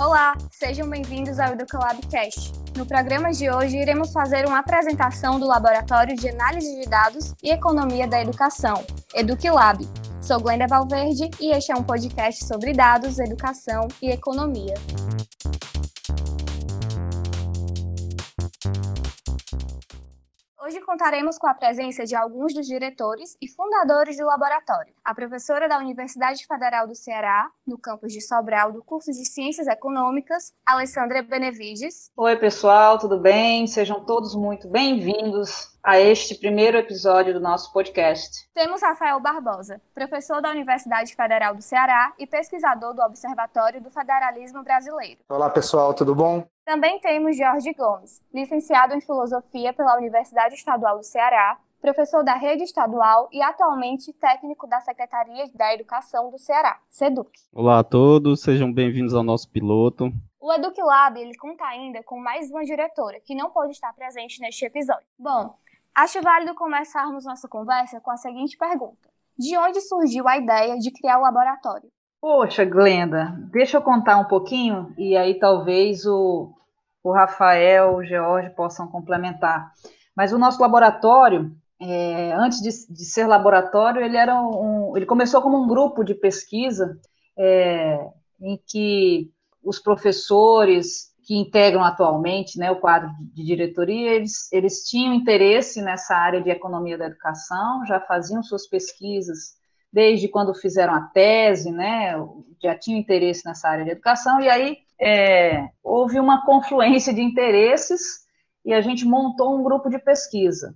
Olá, sejam bem-vindos ao EducaLabcast. No programa de hoje, iremos fazer uma apresentação do Laboratório de Análise de Dados e Economia da Educação, EducLab. Sou Glenda Valverde e este é um podcast sobre dados, educação e economia. Contaremos com a presença de alguns dos diretores e fundadores do laboratório. A professora da Universidade Federal do Ceará, no campus de Sobral, do curso de Ciências Econômicas, Alessandra Benevides. Oi, pessoal, tudo bem? Sejam todos muito bem-vindos a este primeiro episódio do nosso podcast. Temos Rafael Barbosa, professor da Universidade Federal do Ceará e pesquisador do Observatório do Federalismo Brasileiro. Olá, pessoal, tudo bom? Também temos Jorge Gomes, licenciado em Filosofia pela Universidade Estadual do Ceará, professor da rede estadual e atualmente técnico da Secretaria da Educação do Ceará, SEDUC. Olá a todos, sejam bem-vindos ao nosso piloto. O EducLab ele conta ainda com mais uma diretora que não pode estar presente neste episódio. Bom, Acho válido começarmos nossa conversa com a seguinte pergunta: De onde surgiu a ideia de criar o laboratório? Poxa, Glenda, deixa eu contar um pouquinho e aí talvez o, o Rafael, o George possam complementar. Mas o nosso laboratório, é, antes de, de, ser laboratório, ele era um, ele começou como um grupo de pesquisa é, em que os professores que integram atualmente né, o quadro de diretoria, eles, eles tinham interesse nessa área de economia da educação, já faziam suas pesquisas desde quando fizeram a tese, né, já tinham interesse nessa área de educação, e aí é, houve uma confluência de interesses e a gente montou um grupo de pesquisa.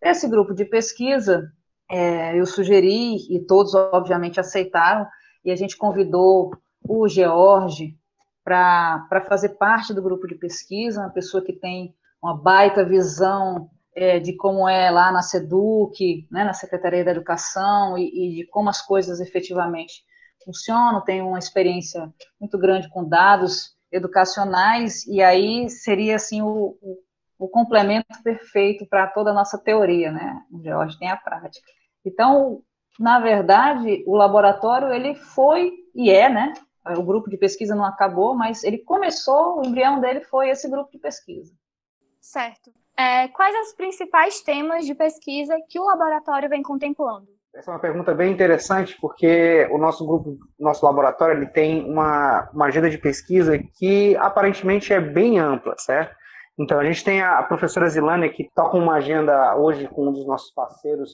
Esse grupo de pesquisa é, eu sugeri, e todos obviamente aceitaram, e a gente convidou o George, para fazer parte do grupo de pesquisa, uma pessoa que tem uma baita visão é, de como é lá na SEDUC, né, na Secretaria da Educação, e, e, de como as coisas efetivamente funcionam, tem uma experiência muito grande com dados educacionais, e aí seria assim o, o, o complemento perfeito para toda a nossa teoria, né? O George tem a prática. Então, na verdade, o laboratório ele foi e é, né, o grupo de pesquisa não acabou, mas ele começou, o embrião dele foi esse grupo de pesquisa. Certo. É, quais os principais temas de pesquisa que o laboratório vem contemplando? Essa é uma pergunta bem interessante, porque o nosso grupo, nosso laboratório, ele tem uma, uma agenda de pesquisa que aparentemente é bem ampla, certo? Então, a gente tem a professora Zilânia, que toca uma agenda hoje com um dos nossos parceiros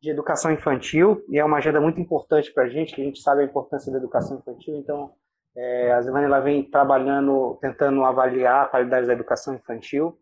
de educação infantil, e é uma agenda muito importante para a gente, que a gente sabe a importância da educação infantil, então é, a Zilane ela vem trabalhando, tentando avaliar a qualidade da educação infantil.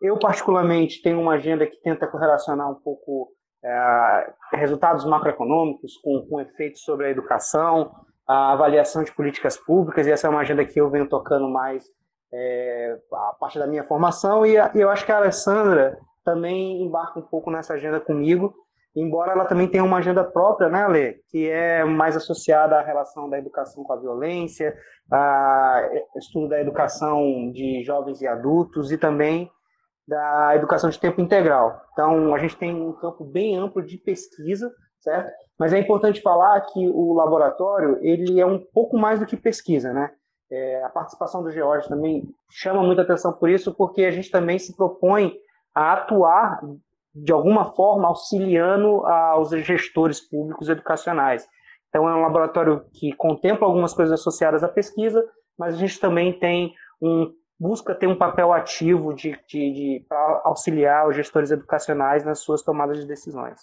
Eu, particularmente, tenho uma agenda que tenta correlacionar um pouco é, resultados macroeconômicos com, com efeitos sobre a educação, a avaliação de políticas públicas, e essa é uma agenda que eu venho tocando mais é, a parte da minha formação, e, a, e eu acho que a Alessandra também embarca um pouco nessa agenda comigo, embora ela também tenha uma agenda própria, né, Ale, que é mais associada à relação da educação com a violência, a estudo da educação de jovens e adultos e também da educação de tempo integral. Então, a gente tem um campo bem amplo de pesquisa, certo? Mas é importante falar que o laboratório, ele é um pouco mais do que pesquisa, né? É, a participação do George também chama muita atenção por isso, porque a gente também se propõe a atuar de alguma forma auxiliando aos gestores públicos educacionais. Então é um laboratório que contempla algumas coisas associadas à pesquisa, mas a gente também tem um busca ter um papel ativo de, de, de para auxiliar os gestores educacionais nas suas tomadas de decisões.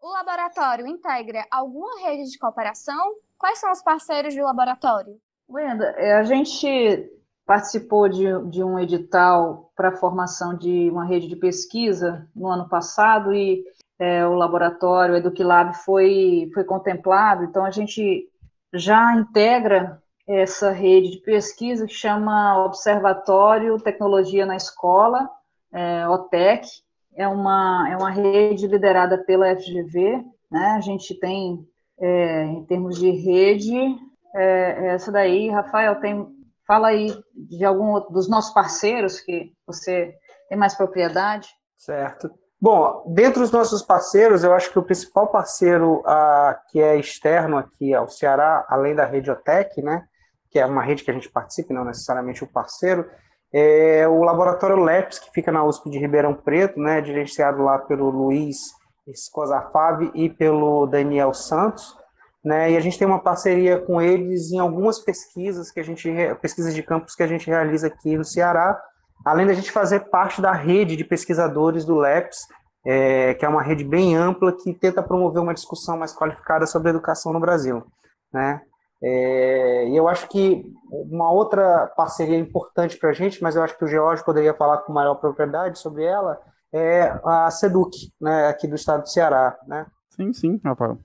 O laboratório integra alguma rede de cooperação? Quais são os parceiros do laboratório? Wenda, é, a gente participou de, de um edital para a formação de uma rede de pesquisa no ano passado e é, o laboratório EduqueLab foi, foi contemplado, então a gente já integra essa rede de pesquisa que chama Observatório Tecnologia na Escola, é, OTEC, é uma, é uma rede liderada pela FGV, né? a gente tem, é, em termos de rede, é, essa daí, Rafael, tem Fala aí de algum dos nossos parceiros que você tem mais propriedade. Certo. Bom, dentro dos nossos parceiros, eu acho que o principal parceiro ah, que é externo aqui ao Ceará, além da Rediotec, né, que é uma rede que a gente participa, não necessariamente o parceiro, é o laboratório LEPS, que fica na USP de Ribeirão Preto, né, gerenciado lá pelo Luiz Escosafave e pelo Daniel Santos, né, e a gente tem uma parceria com eles em algumas pesquisas que a gente pesquisas de campus que a gente realiza aqui no Ceará, além da gente fazer parte da rede de pesquisadores do LEPS, é, que é uma rede bem ampla que tenta promover uma discussão mais qualificada sobre educação no Brasil, né? É, e eu acho que uma outra parceria importante para a gente, mas eu acho que o George poderia falar com maior propriedade sobre ela, é a SEDUC, né, aqui do estado do Ceará. Né? Sim, sim, Rafael.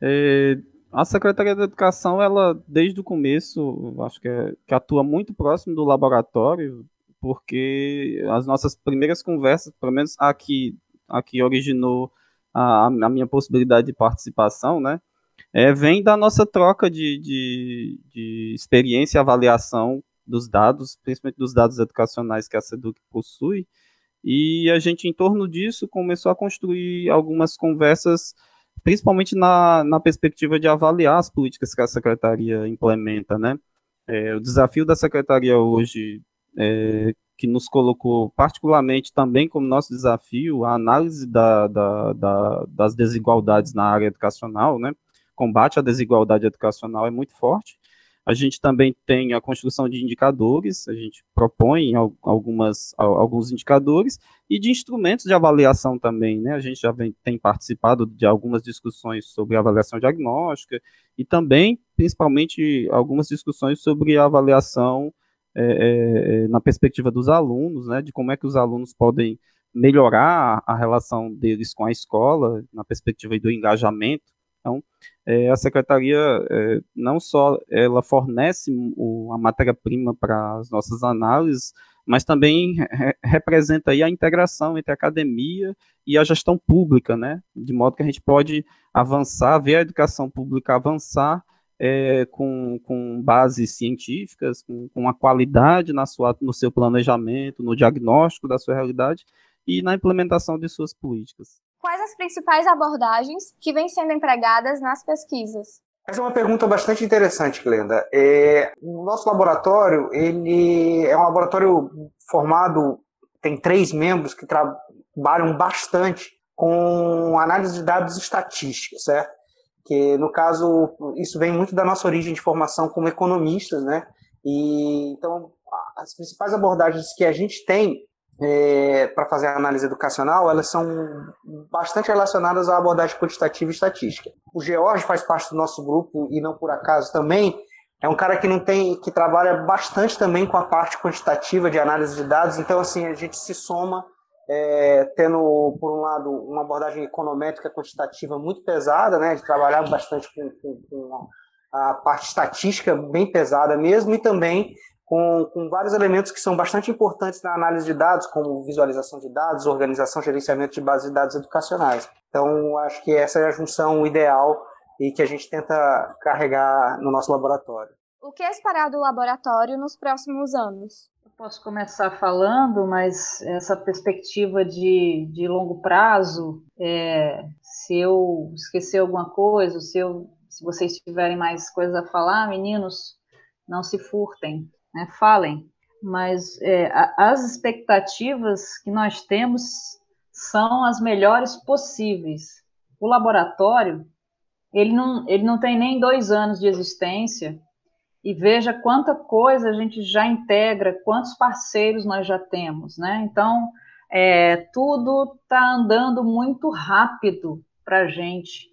É, a Secretaria da Educação, ela, desde o começo, acho que, é, que atua muito próximo do laboratório, porque as nossas primeiras conversas, pelo menos aqui, aqui originou a, a minha possibilidade de participação, né? É, vem da nossa troca de, de, de, experiência e avaliação dos dados, principalmente dos dados educacionais que a SEDUC possui, e a gente, em torno disso, começou a construir algumas conversas, principalmente na, na perspectiva de avaliar as políticas que a Secretaria implementa, né? É, o desafio da Secretaria hoje, é, que nos colocou particularmente também como nosso desafio, a análise da, da, da, das desigualdades na área educacional, né? Combate à desigualdade educacional é muito forte. A gente também tem a construção de indicadores, a gente propõe algumas, alguns indicadores e de instrumentos de avaliação também, né? A gente já vem, tem participado de algumas discussões sobre avaliação diagnóstica e também, principalmente, algumas discussões sobre avaliação é, é, na perspectiva dos alunos, né? De como é que os alunos podem melhorar a relação deles com a escola, na perspectiva do engajamento então, é, a secretaria é, não só ela fornece o, a matéria-prima para as nossas análises, mas também re representa aí a integração entre a academia e a gestão pública, né? De modo que a gente pode avançar, ver a educação pública avançar é, com, com bases científicas, com, com a qualidade na sua, no seu planejamento, no diagnóstico da sua realidade e na implementação de suas políticas. As principais abordagens que vêm sendo empregadas nas pesquisas? Essa é uma pergunta bastante interessante, Glenda. É, o nosso laboratório, ele é um laboratório formado, tem três membros que trabalham bastante com análise de dados estatísticos, certo? Que, no caso, isso vem muito da nossa origem de formação como economistas, né? E, então, as principais abordagens que a gente tem é, para fazer a análise educacional, elas são bastante relacionadas à abordagem quantitativa e estatística. O George faz parte do nosso grupo e não por acaso também é um cara que não tem que trabalha bastante também com a parte quantitativa de análise de dados. Então assim a gente se soma é, tendo por um lado uma abordagem econométrica quantitativa muito pesada, né, de trabalhar bastante com, com, com a parte estatística bem pesada mesmo e também com, com vários elementos que são bastante importantes na análise de dados, como visualização de dados, organização gerenciamento de bases de dados educacionais. Então, acho que essa é a junção ideal e que a gente tenta carregar no nosso laboratório. O que é esperar do laboratório nos próximos anos? Eu posso começar falando, mas essa perspectiva de, de longo prazo, é, se eu esquecer alguma coisa, se, eu, se vocês tiverem mais coisas a falar, meninos, não se furtem né, falem, mas é, as expectativas que nós temos são as melhores possíveis. O laboratório, ele não, ele não tem nem dois anos de existência, e veja quanta coisa a gente já integra, quantos parceiros nós já temos, né? Então, é, tudo está andando muito rápido para a gente.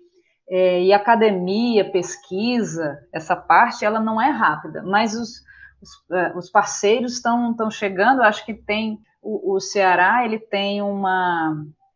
É, e academia, pesquisa, essa parte, ela não é rápida, mas os, os, uh, os parceiros estão chegando, acho que tem o, o, Ceará, ele tem uma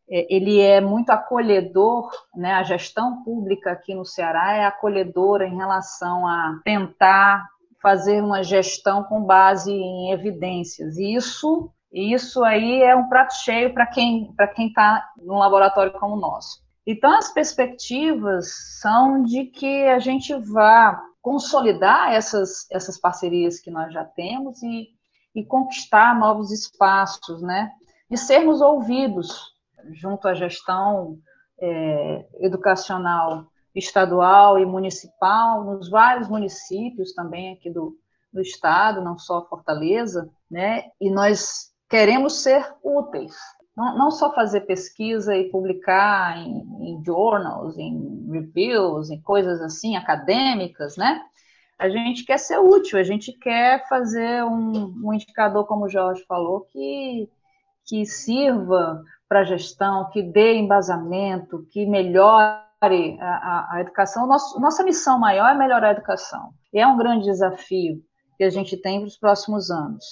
é, ele é muito acolhedor, né? A gestão pública aqui no Ceará é acolhedora em relação a tentar fazer uma gestão com base em evidências. E isso, isso aí é um prato cheio para quem para quem está num laboratório como o nosso. Então as perspectivas são de que a gente vá consolidar essas, essas parcerias que nós já temos e, e conquistar novos espaços, né? De sermos ouvidos junto à gestão é, educacional estadual e municipal, nos vários municípios também aqui do, do Estado, não só Fortaleza, né? E nós queremos ser úteis. Não, só fazer pesquisa e publicar em, em journals, em reviews, em coisas assim acadêmicas, né? A gente quer ser útil, a gente quer fazer um, um indicador, como o Jorge falou, que, que sirva para a gestão, que dê embasamento, que melhore a, a, a educação. Nosso, nossa missão maior é melhorar a educação. E é um grande desafio que a gente tem para os próximos anos.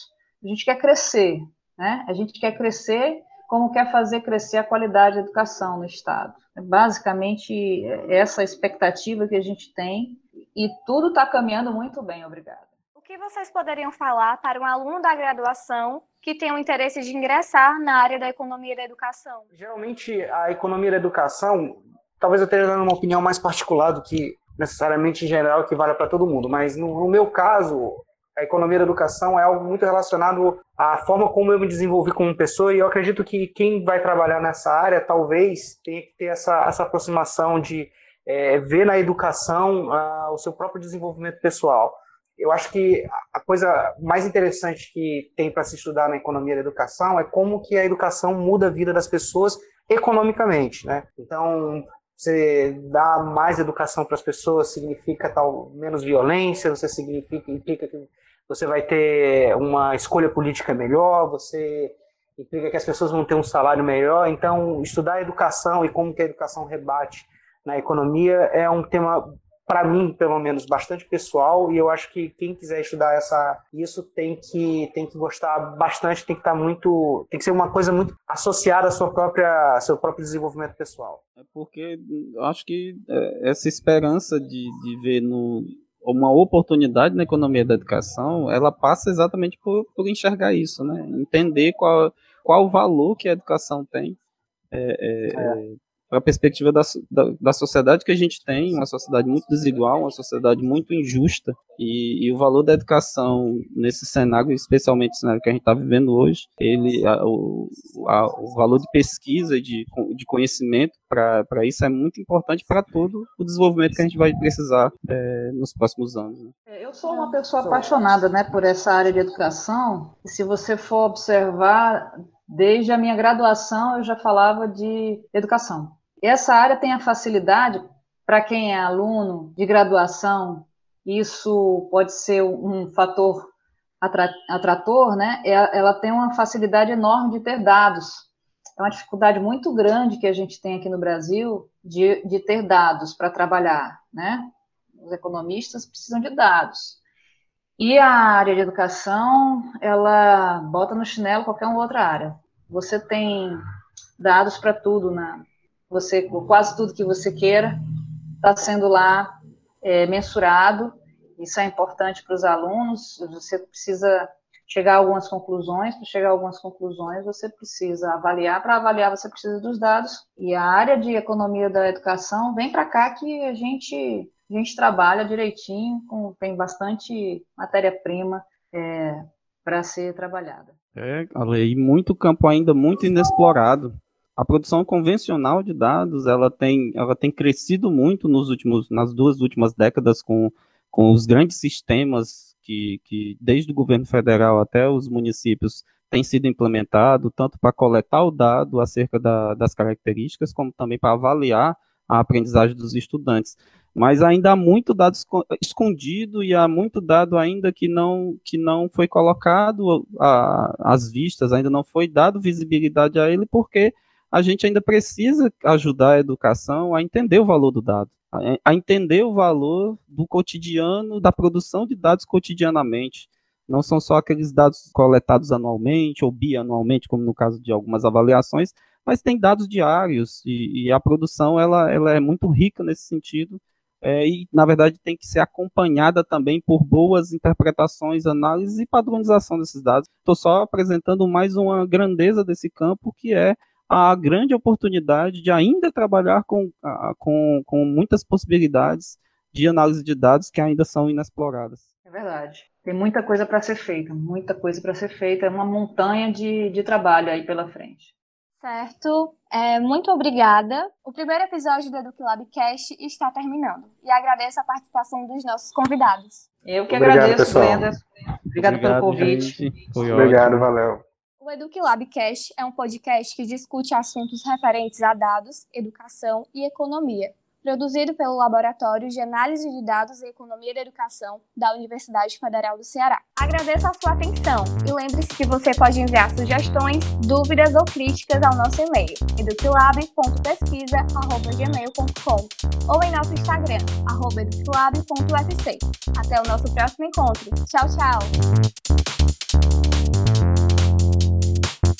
A gente quer crescer, né? A gente quer crescer como quer fazer crescer a qualidade da educação no Estado. É basicamente essa a expectativa que a gente tem e tudo está caminhando muito bem, obrigada. O que vocês poderiam falar para um aluno da graduação que tem o interesse de ingressar na área da economia da educação? Geralmente, a economia da educação, talvez eu esteja dando uma opinião mais particular do que necessariamente em geral que vale para todo mundo, mas no, no meu caso, a economia da educação é algo muito relacionado à forma como eu me desenvolvi como pessoa e eu acredito que quem vai trabalhar nessa área talvez tenha que ter essa, essa aproximação de é, ver na educação ah, o seu próprio desenvolvimento pessoal. Eu acho que a coisa mais interessante que tem para se estudar na economia da educação é como que a educação muda a vida das pessoas economicamente, né? Então, você dá mais educação para as pessoas significa tal menos violência, você significa implica que você vai ter uma escolha política melhor, você implica que as pessoas vão ter um salário melhor. Então, estudar a educação e como que a educação rebate na economia é um tema para mim, pelo menos, bastante pessoal e eu acho que quem quiser estudar essa isso tem que tem que gostar bastante, tem que estar tá muito, tem que ser uma coisa muito associada à sua própria seu próprio desenvolvimento pessoal. É porque eu acho que é, essa esperança de, de ver no uma oportunidade na economia da educação, ela passa exatamente por, por enxergar isso, né? Entender qual qual o valor que a educação tem é, é, é para a perspectiva da, da, da, sociedade que a gente tem, uma sociedade muito desigual, uma sociedade muito injusta, e, e o valor da educação nesse cenário, especialmente no cenário que a gente está vivendo hoje, ele, a, o, a, o valor de pesquisa, de, de conhecimento para isso é muito importante para todo o desenvolvimento que a gente vai precisar é, nos próximos anos. Né? É, eu sou uma pessoa apaixonada né, por essa área de educação, e se você for observar, desde a minha graduação eu já falava de educação. Essa área tem a facilidade para quem é aluno de graduação, isso pode ser um fator atrator, né? É, ela tem uma facilidade enorme de ter dados. É uma dificuldade muito grande que a gente tem aqui no Brasil de, de ter dados para trabalhar, né? Os economistas precisam de dados. E a área de educação, ela bota no chinelo qualquer outra área. Você tem dados para tudo na, você quase tudo que você queira está sendo lá é, mensurado. Isso é importante para os alunos. Você precisa chegar a algumas conclusões. Para chegar a algumas conclusões, você precisa avaliar. Para avaliar, você precisa dos dados. E a área de economia da educação vem para cá que a gente a gente trabalha direitinho, com, tem bastante matéria-prima é, para ser trabalhada. É, e muito campo ainda muito inexplorado a produção convencional de dados ela tem, ela tem crescido muito nos últimos, nas duas últimas décadas com, com os grandes sistemas que, que desde o governo federal até os municípios têm sido implementado tanto para coletar o dado acerca da, das características como também para avaliar a aprendizagem dos estudantes. Mas ainda há muito dado escondido e há muito dado ainda que não que não foi colocado às vistas, ainda não foi dado visibilidade a ele porque a gente ainda precisa ajudar a educação a entender o valor do dado, a entender o valor do cotidiano, da produção de dados cotidianamente. Não são só aqueles dados coletados anualmente ou bianualmente, como no caso de algumas avaliações, mas tem dados diários e, e a produção ela, ela é muito rica nesse sentido é, e, na verdade, tem que ser acompanhada também por boas interpretações, análises e padronização desses dados. Estou só apresentando mais uma grandeza desse campo, que é a grande oportunidade de ainda trabalhar com, com, com muitas possibilidades de análise de dados que ainda são inexploradas. É verdade. Tem muita coisa para ser feita, muita coisa para ser feita. É uma montanha de, de trabalho aí pela frente. Certo. É, muito obrigada. O primeiro episódio do EducLab Cast está terminando. E agradeço a participação dos nossos convidados. Eu que Obrigado, agradeço, pessoal. Brenda. Obrigado, Obrigado pelo convite. Obrigado, valeu. O EducLab Cast é um podcast que discute assuntos referentes a dados, educação e economia produzido pelo Laboratório de Análise de Dados e Economia da Educação da Universidade Federal do Ceará. Agradeço a sua atenção e lembre-se que você pode enviar sugestões, dúvidas ou críticas ao nosso e-mail eduquilab.pesquisa.gmail.com ou em nosso Instagram, eduquilab.ufc. Até o nosso próximo encontro. Tchau, tchau!